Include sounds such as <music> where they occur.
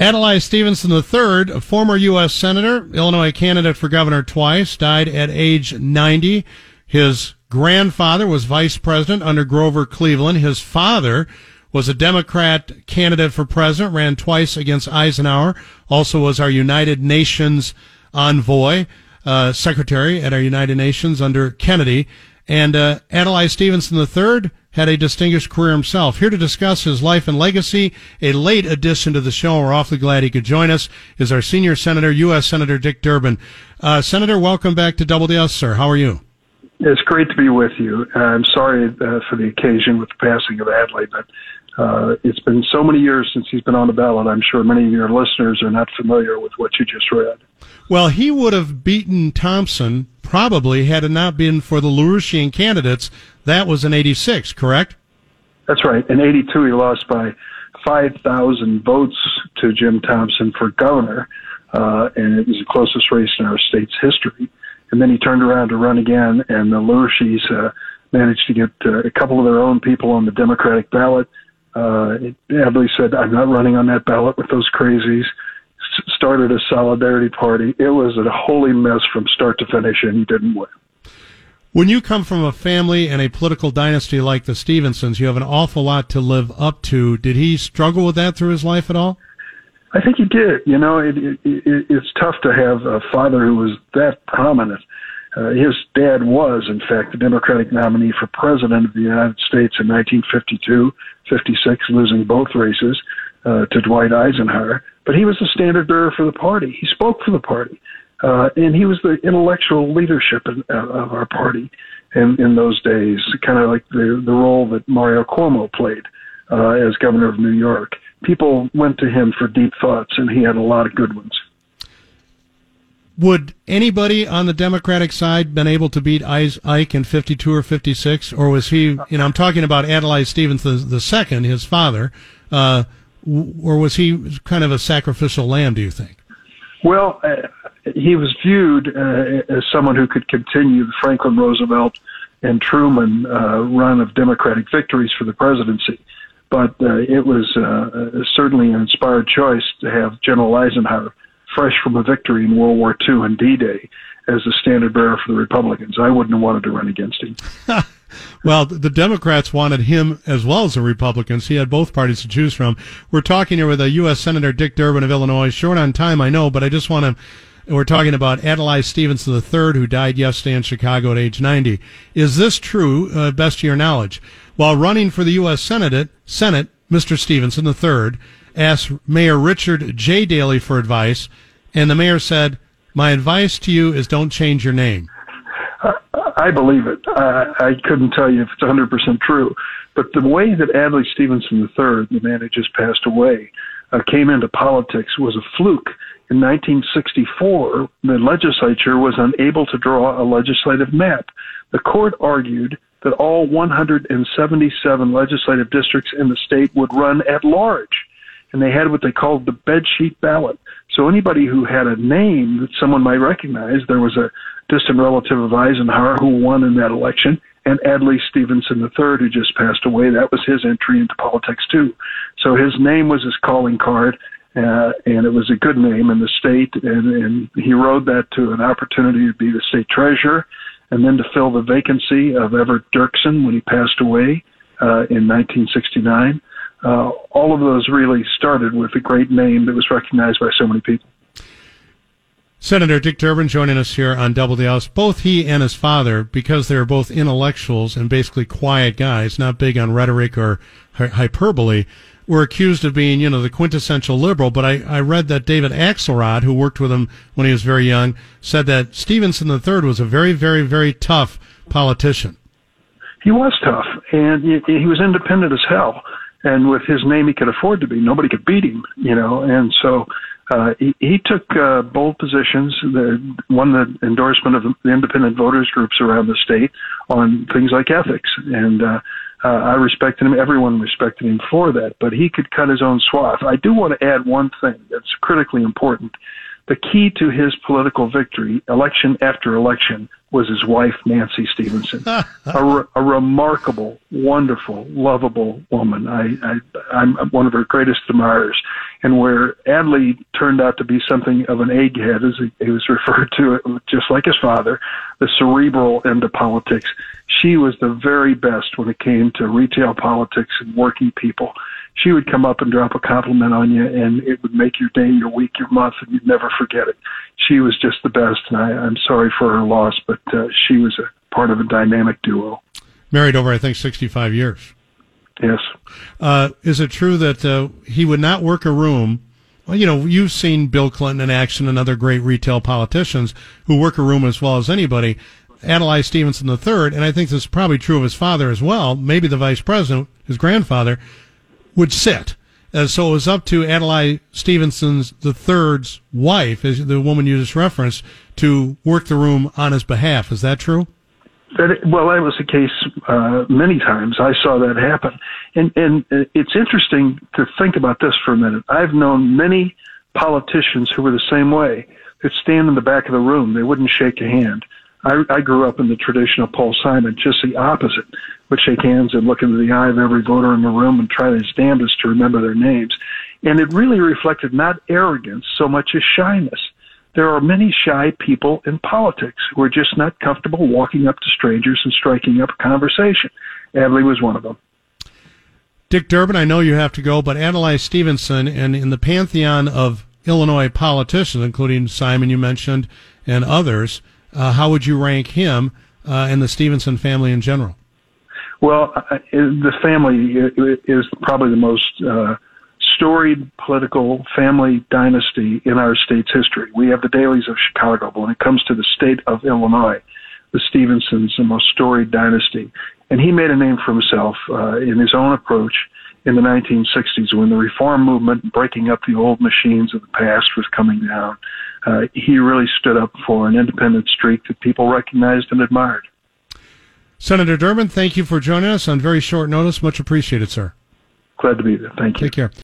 Adlai Stevenson III, a former U.S. Senator, Illinois candidate for governor twice, died at age 90. His grandfather was vice president under Grover Cleveland. His father was a Democrat candidate for president, ran twice against Eisenhower, also was our United Nations envoy, uh, secretary at our United Nations under Kennedy. And uh, Adlai Stevenson III had a distinguished career himself. Here to discuss his life and legacy, a late addition to the show. We're awfully glad he could join us. Is our senior senator, U.S. Senator Dick Durbin. Uh, senator, welcome back to Double DS, sir. How are you? It's great to be with you. I'm sorry uh, for the occasion with the passing of Adlai, but uh, it's been so many years since he's been on the ballot. I'm sure many of your listeners are not familiar with what you just read. Well, he would have beaten Thompson probably had it not been for the Larouchian candidates. That was in 86, correct? That's right. In 82, he lost by 5,000 votes to Jim Thompson for governor, uh, and it was the closest race in our state's history. And then he turned around to run again, and the LaRouchies uh, managed to get uh, a couple of their own people on the Democratic ballot. Uh, said, I'm not running on that ballot with those crazies started a solidarity party. It was a holy mess from start to finish, and he didn't win. When you come from a family and a political dynasty like the Stevensons, you have an awful lot to live up to. Did he struggle with that through his life at all? I think he did. You know, it, it, it, it's tough to have a father who was that prominent. Uh, his dad was, in fact, the Democratic nominee for president of the United States in 1952, 56, losing both races uh, to Dwight Eisenhower, but he was the standard bearer for the party. He spoke for the party, uh, and he was the intellectual leadership in, uh, of our party in, in those days, kind of like the the role that Mario Cuomo played uh, as governor of New York. People went to him for deep thoughts, and he had a lot of good ones. Would anybody on the Democratic side been able to beat Ike in 52 or 56, or was he? You know, I'm talking about Adlai Stevens the second, his father. Uh, or was he kind of a sacrificial lamb? Do you think? Well, uh, he was viewed uh, as someone who could continue the Franklin Roosevelt and Truman uh, run of Democratic victories for the presidency. But uh, it was uh, certainly an inspired choice to have General Eisenhower, fresh from a victory in World War II and D-Day, as the standard bearer for the Republicans. I wouldn't have wanted to run against him. <laughs> well, the Democrats wanted him as well as the Republicans. He had both parties to choose from. We're talking here with a U.S. Senator Dick Durbin of Illinois. Short on time, I know, but I just want to. We're talking about Adlai Stevenson III, who died yesterday in Chicago at age 90. Is this true, uh, best to your knowledge? While running for the U.S. Senate, Senate, Mr. Stevenson III asked Mayor Richard J. Daley for advice, and the mayor said, "My advice to you is don't change your name." I believe it. I, I couldn't tell you if it's 100% true. But the way that Adlai Stevenson III, the man who just passed away, uh, came into politics was a fluke. In 1964, the legislature was unable to draw a legislative map. The court argued that all 177 legislative districts in the state would run at large. And they had what they called the bedsheet ballot. So anybody who had a name that someone might recognize, there was a distant relative of Eisenhower who won in that election, and Adlai Stevenson III, who just passed away. That was his entry into politics too. So his name was his calling card, uh, and it was a good name in the state. And, and he rode that to an opportunity to be the state treasurer, and then to fill the vacancy of Everett Dirksen when he passed away uh, in 1969. Uh, all of those really started with a great name that was recognized by so many people. Senator Dick Durbin joining us here on Double the House. Both he and his father, because they're both intellectuals and basically quiet guys, not big on rhetoric or hyperbole, were accused of being, you know, the quintessential liberal. But I, I read that David Axelrod, who worked with him when he was very young, said that Stevenson III was a very, very, very tough politician. He was tough, and he, he was independent as hell. And with his name, he could afford to be. Nobody could beat him, you know. And so uh, he, he took uh, bold positions, the, won the endorsement of the independent voters groups around the state on things like ethics. And uh, uh, I respected him. Everyone respected him for that. But he could cut his own swath. I do want to add one thing that's critically important. The key to his political victory, election after election, was his wife, Nancy Stevenson, <laughs> a, re- a remarkable, wonderful, lovable woman. I, I, I'm one of her greatest admirers. And where Adlai turned out to be something of an egghead, as he, he was referred to just like his father, the cerebral end of politics, she was the very best when it came to retail politics and working people she would come up and drop a compliment on you, and it would make your day, your week, your month, and you'd never forget it. She was just the best, and I, I'm sorry for her loss, but uh, she was a part of a dynamic duo. Married over, I think, 65 years. Yes. Uh, is it true that uh, he would not work a room? Well, you know, you've seen Bill Clinton in action and other great retail politicians who work a room as well as anybody. Adlai Stevenson III, and I think this is probably true of his father as well, maybe the vice president, his grandfather, would sit. Uh, so it was up to Adlai Stevenson's the third's wife, as the woman you just referenced, to work the room on his behalf. Is that true? That it, well, that was the case uh, many times. I saw that happen, and and it's interesting to think about this for a minute. I've known many politicians who were the same way. They'd stand in the back of the room. They wouldn't shake a hand. I, I grew up in the traditional Paul Simon, just the opposite would shake hands and look into the eye of every voter in the room and try his damnedest to remember their names. And it really reflected not arrogance so much as shyness. There are many shy people in politics who are just not comfortable walking up to strangers and striking up a conversation. Adlai was one of them. Dick Durbin, I know you have to go, but Adlai Stevenson, and in the pantheon of Illinois politicians, including Simon you mentioned and others, uh, how would you rank him uh, and the Stevenson family in general? Well, uh, the family is probably the most uh, storied political family dynasty in our state's history. We have the Daleys of Chicago, but when it comes to the state of Illinois, the Stevensons, the most storied dynasty. And he made a name for himself uh, in his own approach in the 1960s when the reform movement, breaking up the old machines of the past, was coming down. Uh, he really stood up for an independent streak that people recognized and admired. Senator Durbin, thank you for joining us on very short notice. Much appreciated, sir. Glad to be there. Thank you. Take care.